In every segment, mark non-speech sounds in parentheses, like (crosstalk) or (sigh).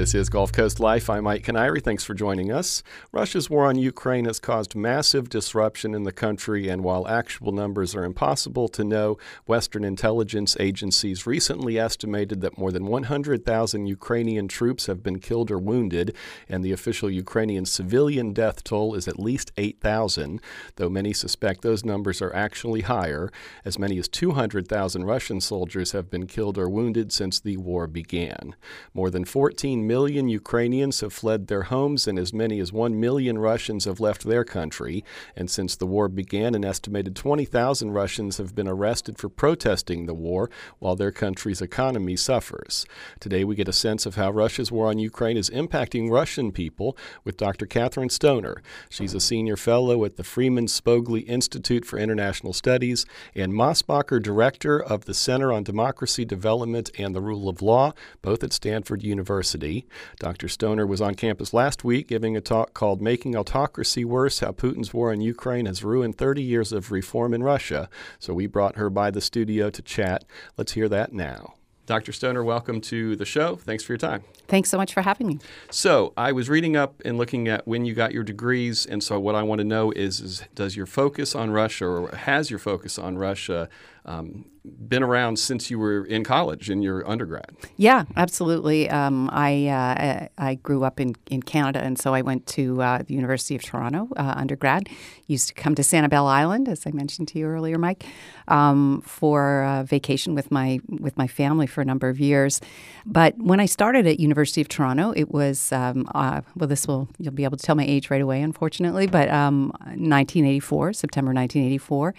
This is Gulf Coast Life. I'm Mike Kiniry. Thanks for joining us. Russia's war on Ukraine has caused massive disruption in the country, and while actual numbers are impossible to know, Western intelligence agencies recently estimated that more than 100,000 Ukrainian troops have been killed or wounded, and the official Ukrainian civilian death toll is at least 8,000, though many suspect those numbers are actually higher. As many as 200,000 Russian soldiers have been killed or wounded since the war began. More than 14 million Ukrainians have fled their homes, and as many as 1 million Russians have left their country. And since the war began, an estimated 20,000 Russians have been arrested for protesting the war while their country's economy suffers. Today, we get a sense of how Russia's war on Ukraine is impacting Russian people with Dr. Kathryn Stoner. She's a senior fellow at the Freeman Spogli Institute for International Studies and Mosbacher Director of the Center on Democracy Development and the Rule of Law, both at Stanford University. Dr. Stoner was on campus last week giving a talk called Making Autocracy Worse How Putin's War in Ukraine Has Ruined 30 Years of Reform in Russia. So we brought her by the studio to chat. Let's hear that now. Dr. Stoner, welcome to the show. Thanks for your time. Thanks so much for having me. So, I was reading up and looking at when you got your degrees, and so what I want to know is, is does your focus on Russia, or has your focus on Russia, um, been around since you were in college in your undergrad. Yeah, absolutely. Um, I uh, I grew up in, in Canada, and so I went to uh, the University of Toronto uh, undergrad. Used to come to Sanibel Island, as I mentioned to you earlier, Mike, um, for vacation with my with my family for a number of years. But when I started at University of Toronto, it was um, uh, well, this will you'll be able to tell my age right away, unfortunately, but 1984, um, September 1984.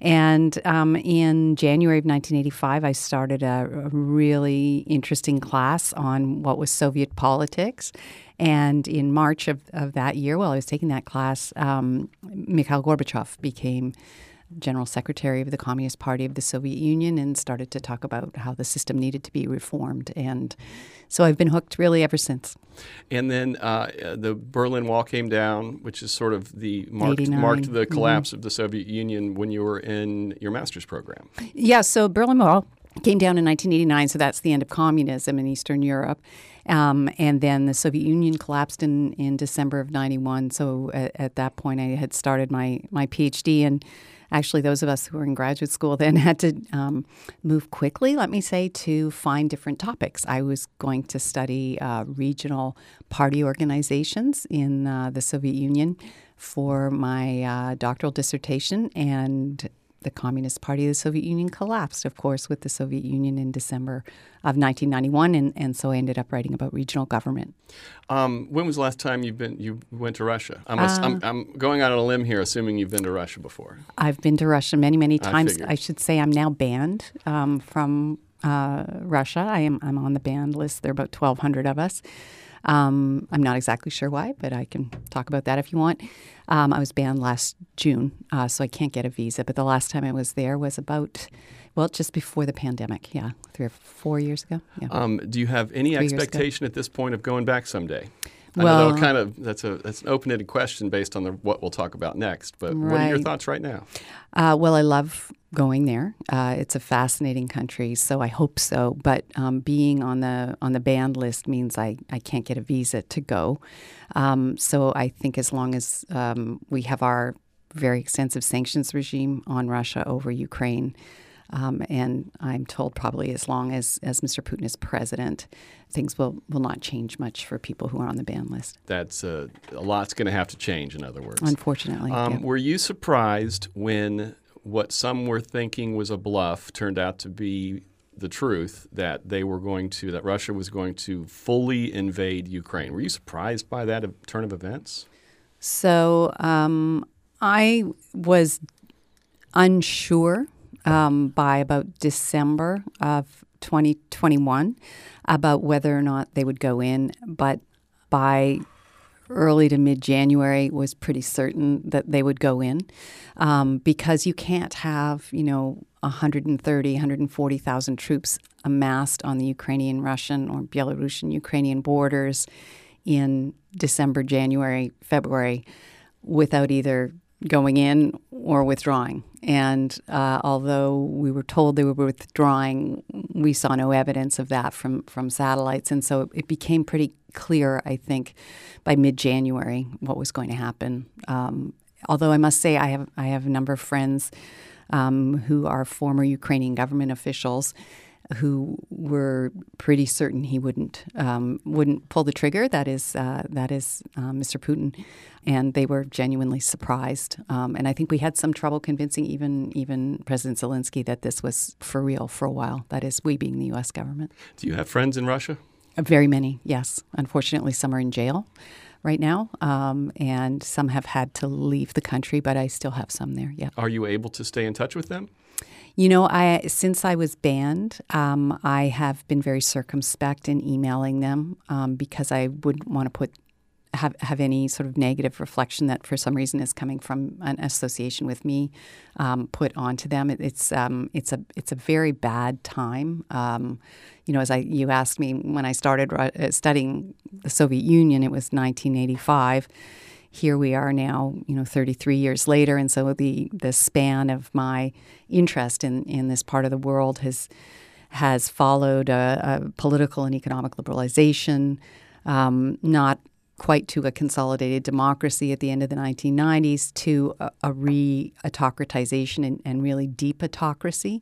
And um, in January of 1985, I started a, a really interesting class on what was Soviet politics. And in March of, of that year, while I was taking that class, um, Mikhail Gorbachev became general secretary of the Communist Party of the Soviet Union and started to talk about how the system needed to be reformed. And so I've been hooked really ever since. And then uh, the Berlin Wall came down, which is sort of the marked, marked the mm-hmm. collapse mm-hmm. of the Soviet Union when you were in your master's program. Yeah, so Berlin Wall came down in 1989, so that's the end of communism in Eastern Europe. Um, and then the Soviet Union collapsed in, in December of 91. So at, at that point, I had started my, my PhD. And actually, those of us who were in graduate school (laughs) then had to um, move quickly, let me say, to find different topics. I was going to study uh, regional party organizations in uh, the Soviet Union for my uh, doctoral dissertation, and the Communist Party of the Soviet Union collapsed, of course, with the Soviet Union in December of 1991, and, and so I ended up writing about regional government. Um, when was the last time you've been you went to Russia? I'm, uh, I'm, I'm, going out on a limb here, assuming you've been to Russia before. I've been to Russia many, many times. I, I should say I'm now banned um, from uh, Russia. I am I'm on the banned list. There are about 1,200 of us. Um, I'm not exactly sure why, but I can talk about that if you want. Um, I was banned last June, uh, so I can't get a visa. But the last time I was there was about, well, just before the pandemic. Yeah, three or four years ago. Yeah. Um, do you have any three expectation at this point of going back someday? I well, kind of that's a that's an open-ended question based on the, what we'll talk about next. But right. what are your thoughts right now? Uh, well, I love going there. Uh, it's a fascinating country, so I hope so. But um, being on the on the banned list means I, I can't get a visa to go. Um, so I think as long as um, we have our very extensive sanctions regime on Russia over Ukraine. Um, and I'm told probably as long as, as Mr. Putin is president, things will, will not change much for people who are on the ban list. That's uh, a lot's going to have to change, in other words. Unfortunately. Um, yeah. Were you surprised when what some were thinking was a bluff turned out to be the truth that they were going to, that Russia was going to fully invade Ukraine? Were you surprised by that turn of events? So um, I was unsure um, by about December of 2021 about whether or not they would go in, but by early to mid January was pretty certain that they would go in. Um, because you can't have, you know, 130, 140,000 troops amassed on the Ukrainian Russian or Belarusian Ukrainian borders in December, January, February without either going in or withdrawing. And uh, although we were told they were withdrawing, we saw no evidence of that from from satellites, and so it became pretty clear, I think, by mid January what was going to happen. Um, although I must say, I have I have a number of friends um, who are former Ukrainian government officials who were pretty certain he wouldn't um, wouldn't pull the trigger. That is uh, that is uh, Mr. Putin, and they were genuinely surprised. Um, and I think we had some trouble convincing even even President Zelensky that this was for real for a while. That is, we being the U.S. government. Do you have friends in Russia? Uh, very many, yes. Unfortunately, some are in jail right now, um, and some have had to leave the country, but I still have some there. Yeah. Are you able to stay in touch with them? You know, I since I was banned, um, I have been very circumspect in emailing them um, because I wouldn't want to put have have any sort of negative reflection that for some reason is coming from an association with me um, put onto them. It, it's um, it's a it's a very bad time. Um, you know, as I you asked me when I started uh, studying the Soviet Union, it was 1985 here we are now, you know, 33 years later, and so the the span of my interest in in this part of the world has has followed a, a political and economic liberalization, um, not quite to a consolidated democracy at the end of the 1990s to a, a re-autocratization and, and really deep autocracy.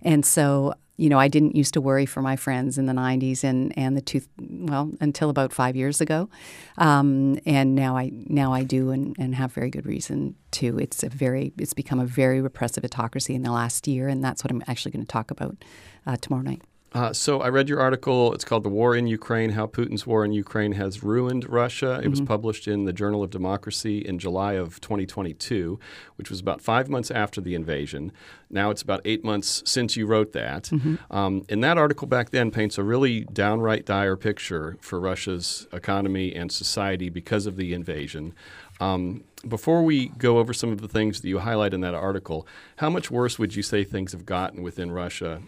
And so you know, I didn't used to worry for my friends in the 90s and, and the two, well, until about five years ago. Um, and now I, now I do and, and have very good reason to. It's a very, it's become a very repressive autocracy in the last year. And that's what I'm actually going to talk about uh, tomorrow night. Uh, so I read your article. It's called "The War in Ukraine: How Putin's War in Ukraine Has Ruined Russia." It mm-hmm. was published in the Journal of Democracy in July of 2022, which was about five months after the invasion. Now it's about eight months since you wrote that. Mm-hmm. Um, and that article back then paints a really downright dire picture for Russia's economy and society because of the invasion. Um, before we go over some of the things that you highlight in that article, how much worse would you say things have gotten within Russia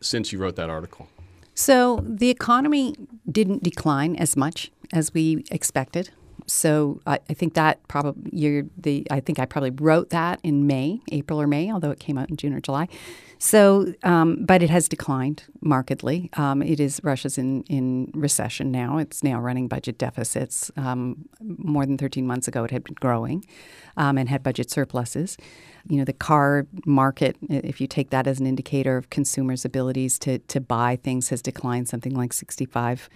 since you wrote that article? So the economy didn't decline as much as we expected. So I, I think that probably you're the I think I probably wrote that in May, April or May, although it came out in June or July. So, um, but it has declined markedly. Um, it is Russia's in in recession now. It's now running budget deficits. Um, more than 13 months ago, it had been growing um, and had budget surpluses. You know, the car market, if you take that as an indicator of consumers' abilities to to buy things, has declined something like 65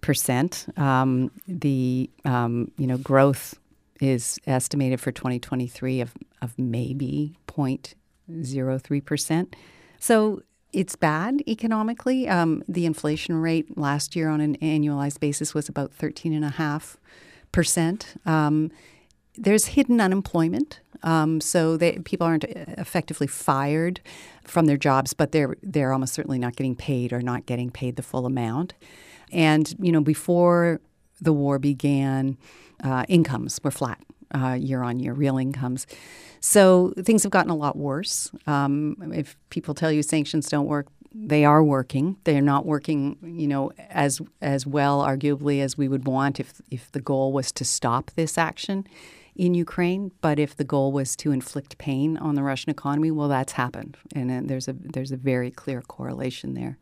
percent. Um, the um, you know growth is estimated for 2023 of of maybe 0.03 percent. So it's bad economically. Um, the inflation rate last year on an annualized basis was about 13 and a half percent. Um, there's hidden unemployment. Um, so they, people aren't effectively fired from their jobs, but they're they're almost certainly not getting paid or not getting paid the full amount. And, you know, before the war began, uh, incomes were flat uh, year on year, real incomes. So things have gotten a lot worse. Um, if people tell you sanctions don't work, they are working. They're not working, you know, as as well, arguably, as we would want if if the goal was to stop this action in Ukraine. But if the goal was to inflict pain on the Russian economy, well, that's happened, and, and there's a there's a very clear correlation there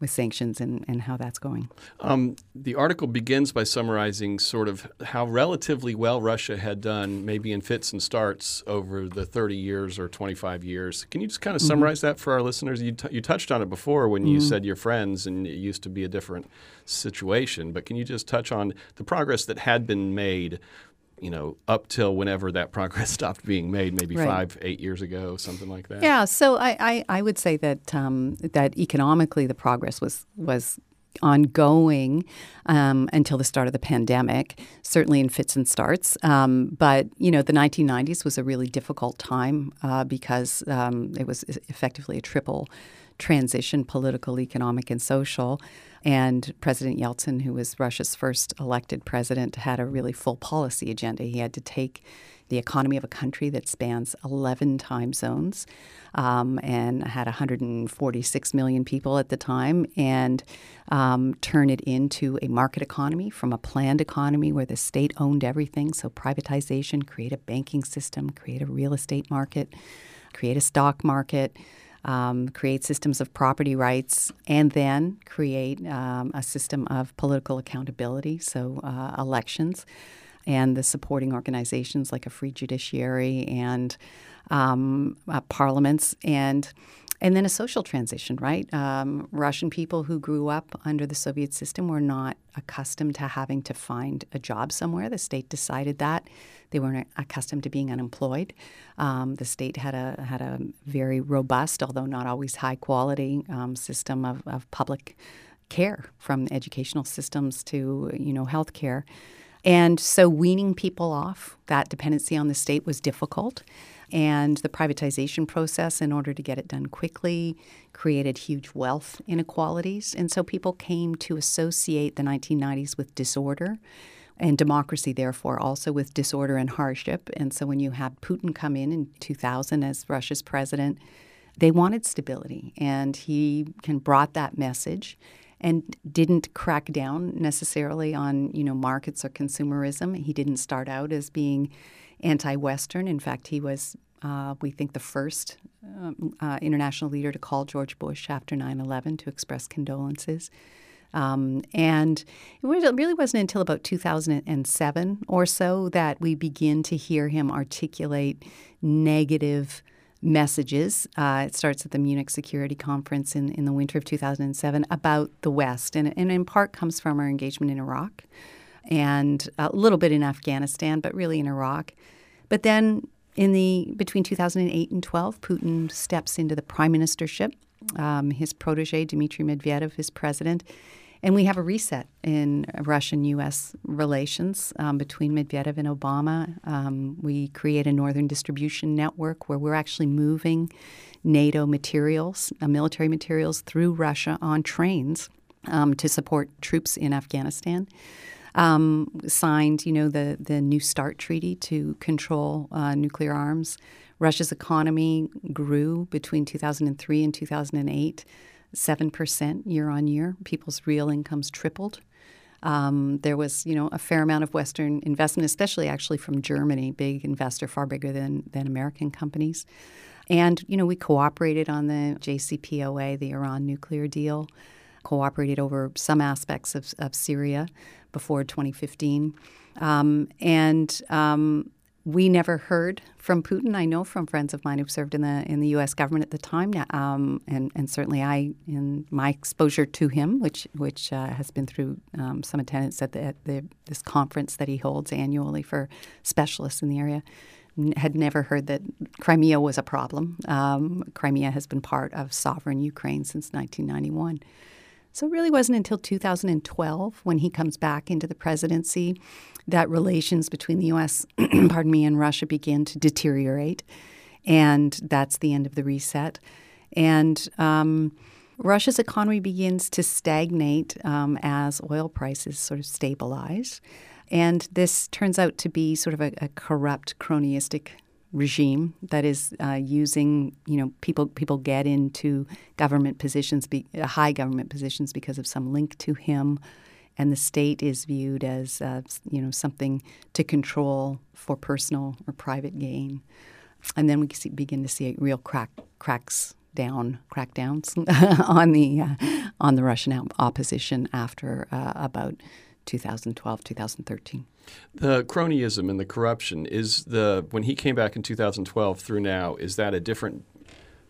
with sanctions and, and how that's going. Um, the article begins by summarizing sort of how relatively well Russia had done, maybe in fits and starts, over the 30 years or 25 years. Can you just kind of mm-hmm. summarize mm-hmm. that for our listeners? You, t- you touched on it before when mm-hmm. you said your friends, and it used to be a different situation. But can you just touch on the progress that had been made you know, up till whenever that (laughs) progress stopped being made, maybe right. five, eight years ago, something like that. Yeah. So I, I, I would say that um, that economically the progress was was ongoing um, until the start of the pandemic, certainly in fits and starts. Um, but you know, the 1990s was a really difficult time uh, because um, it was effectively a triple transition: political, economic, and social. And President Yeltsin, who was Russia's first elected president, had a really full policy agenda. He had to take the economy of a country that spans 11 time zones um, and had 146 million people at the time and um, turn it into a market economy from a planned economy where the state owned everything. So, privatization, create a banking system, create a real estate market, create a stock market um, create systems of property rights, and then create um, a system of political accountability, so uh, elections, and the supporting organizations like a free judiciary and um, uh, parliaments, and and then a social transition, right? Um, Russian people who grew up under the Soviet system were not accustomed to having to find a job somewhere. The state decided that. They weren't accustomed to being unemployed. Um, the state had a had a very robust, although not always high quality, um, system of, of public care, from educational systems to you know healthcare. And so weaning people off that dependency on the state was difficult. And the privatization process, in order to get it done quickly, created huge wealth inequalities. And so people came to associate the 1990s with disorder and democracy, therefore, also with disorder and hardship. And so when you had Putin come in in 2000 as Russia's president, they wanted stability. And he can brought that message and didn't crack down necessarily on you know markets or consumerism. He didn't start out as being anti-Western. In fact, he was, uh, we think, the first um, uh, international leader to call George Bush after 9/11 to express condolences. Um, and it really wasn't until about 2007 or so that we begin to hear him articulate negative messages. Uh, it starts at the Munich Security Conference in, in the winter of 2007 about the West, and, and in part comes from our engagement in Iraq and a little bit in Afghanistan, but really in Iraq. But then in the between 2008 and 12, Putin steps into the prime ministership. Um, his protege Dmitry Medvedev is president, and we have a reset in Russian-U.S. relations um, between Medvedev and Obama. Um, we create a northern distribution network where we're actually moving NATO materials, uh, military materials, through Russia on trains um, to support troops in Afghanistan um, signed, you know, the the New START treaty to control uh, nuclear arms. Russia's economy grew between 2003 and 2008, seven percent year on year. People's real incomes tripled. Um, there was, you know, a fair amount of Western investment, especially actually from Germany, big investor, far bigger than than American companies. And you know, we cooperated on the JCPOA, the Iran nuclear deal, cooperated over some aspects of, of Syria before 2015. Um, and um, we never heard from Putin. I know from friends of mine who served in the in the U.S. government at the time, um, and and certainly I, in my exposure to him, which which uh, has been through um, some attendance at, the, at the, this conference that he holds annually for specialists in the area, had never heard that Crimea was a problem. Um, Crimea has been part of sovereign Ukraine since 1991. So it really wasn't until 2012 when he comes back into the presidency that relations between the U.S. (clears throat) pardon me and Russia begin to deteriorate, and that's the end of the reset. And um, Russia's economy begins to stagnate um, as oil prices sort of stabilize. And this turns out to be sort of a, a corrupt, cronyistic regime that is uh, using you know people people get into government positions be, uh, high government positions because of some link to him. And the state is viewed as uh, you know something to control for personal or private gain. And then we see, begin to see real crack cracks down crackdowns (laughs) on the uh, on the Russian opposition after uh, about 2012 2013 the cronyism and the corruption is the when he came back in 2012 through now is that a different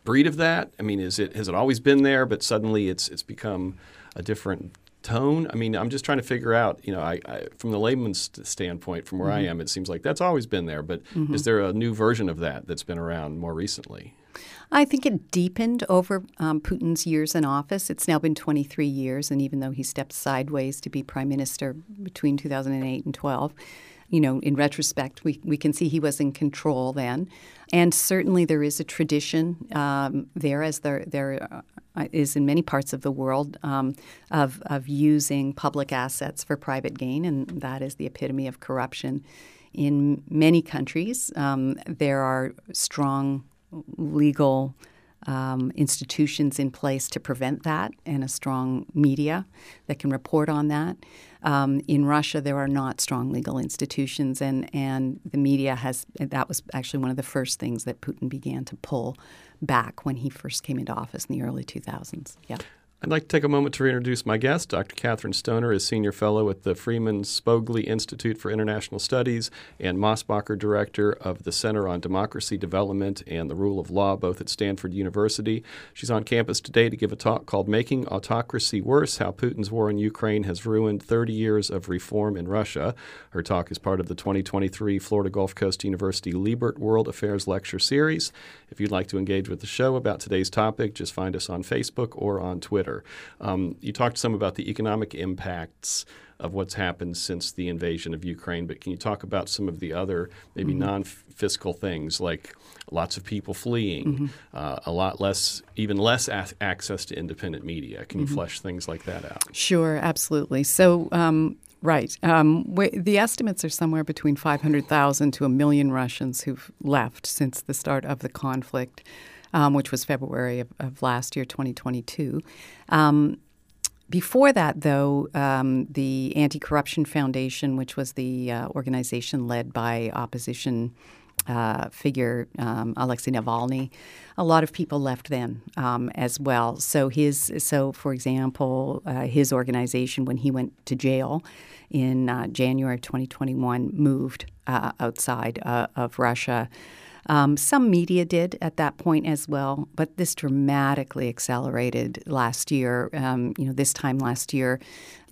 breed of that? I mean, is it has it always been there, but suddenly it's it's become a different tone? I mean, I'm just trying to figure out. You know, I, I from the layman's standpoint, from where mm-hmm. I am, it seems like that's always been there. But mm-hmm. is there a new version of that that's been around more recently? I think it deepened over um, Putin's years in office. It's now been 23 years, and even though he stepped sideways to be prime minister between 2008 and 12, you know, in retrospect, we, we can see he was in control then. And certainly there is a tradition um, there, as there, there uh, in many parts of the world, um, of, of using public assets for private gain, and that is the epitome of corruption. In many countries, um, there are strong legal um, institutions in place to prevent that and a strong media that can report on that. Um, in Russia, there are not strong legal institutions, and, and the media has, that was actually one of the first things that Putin began to pull back when he first came into office in the early 2000s. Yeah. I'd like to take a moment to reintroduce my guest. Dr. Kathryn Stoner is Senior Fellow at the Freeman Spogli Institute for International Studies and Mosbacher Director of the Center on Democracy Development and the Rule of Law, both at Stanford University. She's on campus today to give a talk called Making Autocracy Worse How Putin's War in Ukraine Has Ruined 30 Years of Reform in Russia. Her talk is part of the 2023 Florida Gulf Coast University Liebert World Affairs Lecture Series. If you'd like to engage with the show about today's topic, just find us on Facebook or on Twitter. Um, you talked some about the economic impacts of what's happened since the invasion of Ukraine, but can you talk about some of the other maybe mm-hmm. non-fiscal things like lots of people fleeing, mm-hmm. uh, a lot less, even less a- access to independent media? Can you mm-hmm. flesh things like that out? Sure, absolutely. So. Um, Right. Um, the estimates are somewhere between 500,000 to a million Russians who've left since the start of the conflict um, which was February of, of, last year, 2022. Um, before that, though, um, the Anti Corruption Foundation, which was the uh, organization led by opposition uh, figure um, Alexei Navalny, a lot of people left then um, as well. So his, so for example, uh, his organization, when he went to jail in uh, January of 2021, moved uh, outside uh, of Russia. Um, some media did at that point as well, but this dramatically accelerated last year. Um, you know, this time last year,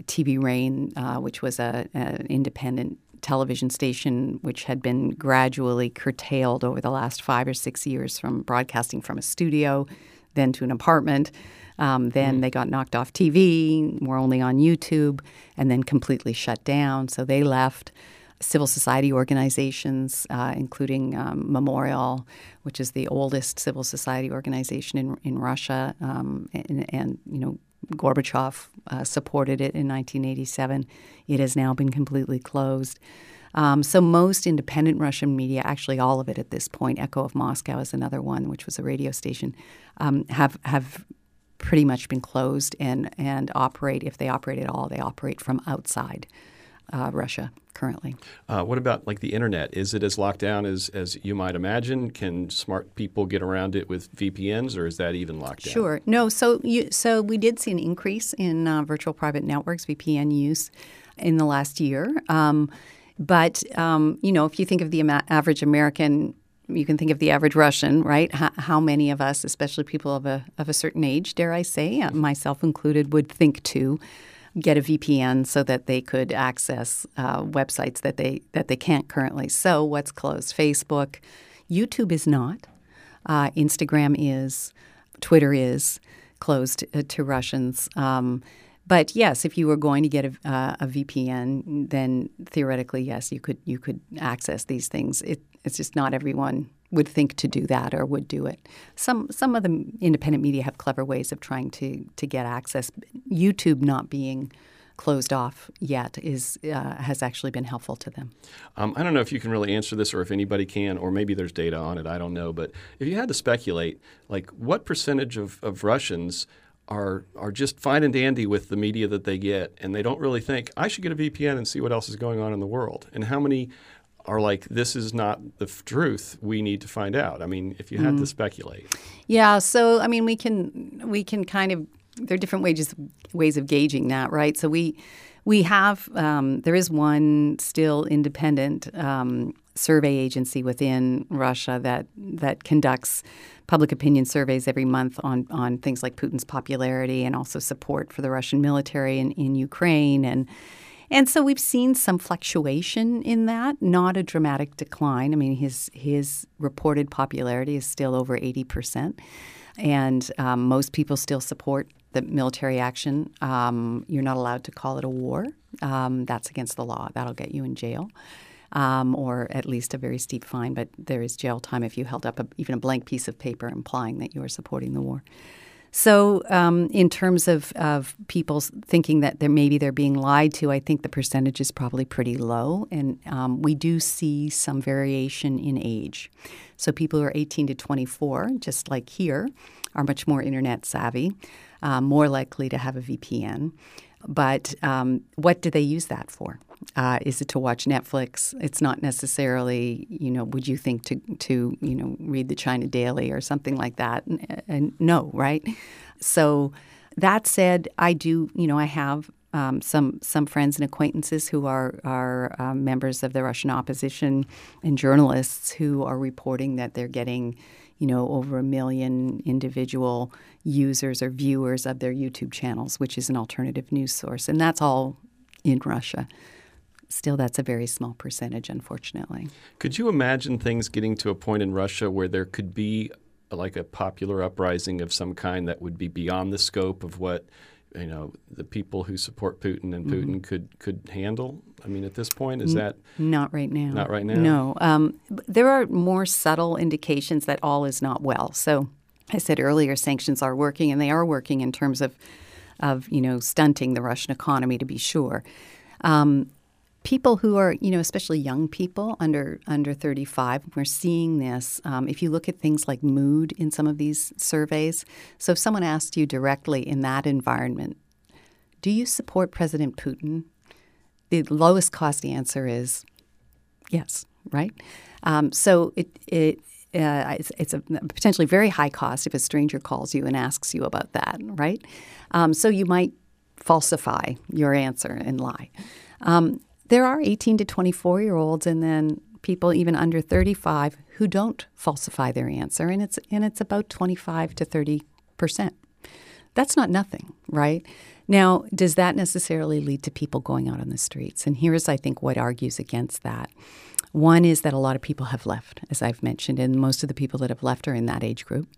TV Rain, uh, which was a, an independent television station which had been gradually curtailed over the last five or six years from broadcasting from a studio, then to an apartment. Um, then mm. they got knocked off TV, were only on YouTube, and then completely shut down. So they left civil society organizations, uh, including um, Memorial, which is the oldest civil society organization in, in Russia, um, and, and, you know Gorbachev uh, supported it in 1987. It has now been completely closed. Um, so most independent Russian media, actually all of it at this point, Echo of Moscow is another one, which was a radio station, um, have have pretty much been closed and and operate if they operate at all, they operate from outside uh, Russia currently. Uh, what about like the internet? Is it as locked down as, as you might imagine? Can smart people get around it with VPNs, or is that even locked down? Sure. No. So you, so we did see an increase in uh, virtual private networks VPN use in the last year. Um, but um, you know, if you think of the average American you can think of the average Russian, right? H- how many of us, especially people of a of a certain age, dare I say, uh, myself included, would think to get a VPN so that they could access uh, websites that they that they can't currently. So what's closed? Facebook, YouTube is not. Uh, Instagram is. Twitter is closed uh, to Russians. Um, but yes, if you were going to get a, uh, a, VPN, then theoretically, yes, you could you could access these things. It, it's just not everyone would think to do that or would do it. Some some of the independent media have clever ways of trying to to get access. YouTube not being closed off yet is uh, has actually been helpful to them. Um, I don't know if you can really answer this, or if anybody can, or maybe there's data on it. I don't know, but if you had to speculate, like what percentage of, of Russians are are just fine and dandy with the media that they get, and they don't really think I should get a VPN and see what else is going on in the world, and how many are like, this is not the f- truth. We need to find out. I mean, if you had mm. to speculate. Yeah. So I mean, we can we can kind of there are different ways ways of gauging that, right? So we we have um, there is one still independent um, survey agency within Russia that that conducts public opinion surveys every month on on things like Putin's popularity and also support for the Russian military in, in Ukraine and and so we've seen some fluctuation in that, not a dramatic decline. I mean, his his reported popularity is still over eighty percent, and um, most people still support the military action. Um, you're not allowed to call it a war. Um, that's against the law. That'll get you in jail. Um, or at least a very steep fine, but there is jail time if you held up a, even a blank piece of paper implying that you are supporting the war. So, um, in terms of, of people thinking that they're, maybe they're being lied to, I think the percentage is probably pretty low. And um, we do see some variation in age. So, people who are 18 to 24, just like here, are much more internet savvy, uh, more likely to have a VPN. But um, what do they use that for? Uh, is it to watch Netflix? It's not necessarily, you know, would you think to, to you know, read the China Daily or something like that? And, and no, right? So that said, I do, you know, I have um, some some friends and acquaintances who are are um, members of the Russian opposition and journalists who are reporting that they're getting, you know, over a million individual users or viewers of their YouTube channels, which is an alternative news source, and that's all in Russia still that's a very small percentage, unfortunately. Could you imagine things getting to a point in Russia where there could be like a popular uprising of some kind that would be beyond the scope of what you know the people who support Putin and Putin mm-hmm. could could handle? I mean, at this point, is that not right now? Not right now. No, um, there are more subtle indications that all is not well. So, I said earlier, sanctions are working, and they are working in terms of of you know stunting the Russian economy to be sure. Um, people who are, you know, especially young people under under 35, we're seeing this. Um, if you look at things like mood in some of these surveys, so if someone asked you directly in that environment, do you support President Putin? The lowest cost answer is yes, right? Um, so it it uh, it's, it's, a potentially very high cost if a stranger calls you and asks you about that, right? Um, so you might falsify your answer and lie. Um, there are 18 to 24 year olds and then people even under 35 who don't falsify their answer and it's and it's about 25 to 30 percent. That's not nothing right? Now does that necessarily lead to people going out on the streets? And here's i think what argues against that. One is that a lot of people have left as i've mentioned and most of the people that have left are in that age group.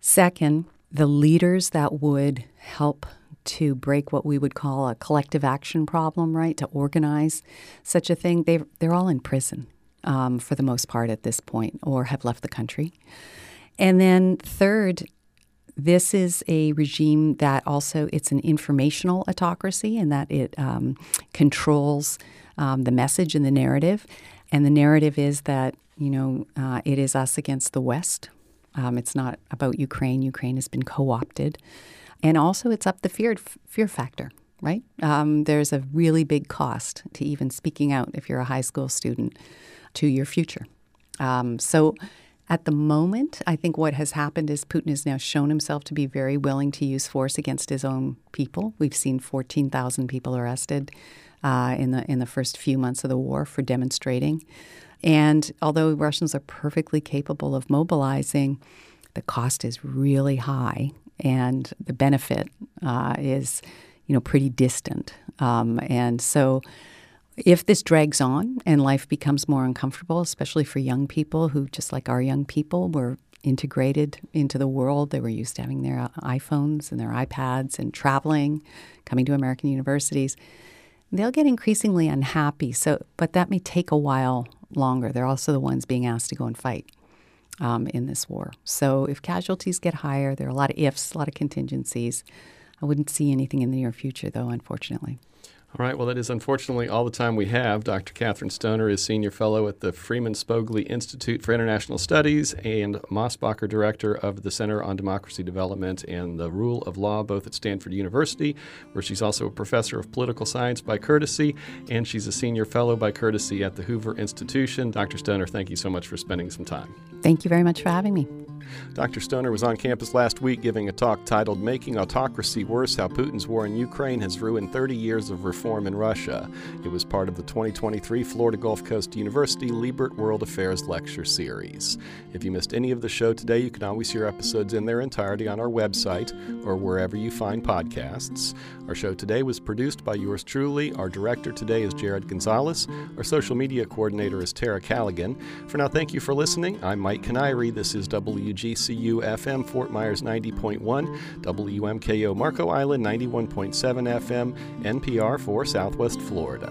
Second the leaders that would help to break what we would call a collective action problem, right? To organize such a thing, they they're all in prison um, for the most part at this point, or have left the country. And then third, this is a regime that also it's an informational autocracy in that it um, controls um, the message and the narrative. And the narrative is that you know uh, it is us against the West. Um, it's not about Ukraine. Ukraine has been co-opted. And also, it's up the fear, fear factor, right? Um, there's a really big cost to even speaking out if you're a high school student to your future. Um, so, at the moment, I think what has happened is Putin has now shown himself to be very willing to use force against his own people. We've seen 14,000 people arrested uh, in the in the first few months of the war for demonstrating. And although Russians are perfectly capable of mobilizing, the cost is really high and the benefit uh, is, you know, pretty distant. Um, and so, if this drags on and life becomes more uncomfortable, especially for young people who, just like our young people, were integrated into the world. They were used to having their uh, iPhones and their iPads and traveling, coming to American universities. They'll get increasingly unhappy. So, but that may take a while longer. They're also the ones being asked to go and fight um, in this war. So if casualties get higher, there are a lot of ifs, a lot of contingencies. I wouldn't see anything in the near future, though, unfortunately. All right. Well, that is unfortunately all the time we have. Dr. Kathryn Stoner is Senior Fellow at the Freeman Spogli Institute for International Studies and Mosbacher Director of the Center on Democracy Development and the Rule of Law, both at Stanford University, where she's also a professor of political science by courtesy, and she's a Senior Fellow by courtesy at the Hoover Institution. Dr. Stoner, thank you so much for spending some time. Thank you very much for having me. Dr. Stoner was on campus last week giving a talk titled Making Autocracy Worse How Putin's War in Ukraine Has Ruined 30 Years of Reform in Russia. It was part of the 2023 Florida Gulf Coast University Liebert World Affairs Lecture Series. If you missed any of the show today, you can always hear episodes in their entirety on our website or wherever you find podcasts. Our show today was produced by yours truly. Our director today is Jared Gonzalez. Our social media coordinator is Tara Callaghan. For now, thank you for listening. I'm Mike Kiniry. This is WG WGCU FM Fort Myers 90.1, WMKO Marco Island 91.7 FM, NPR for Southwest Florida.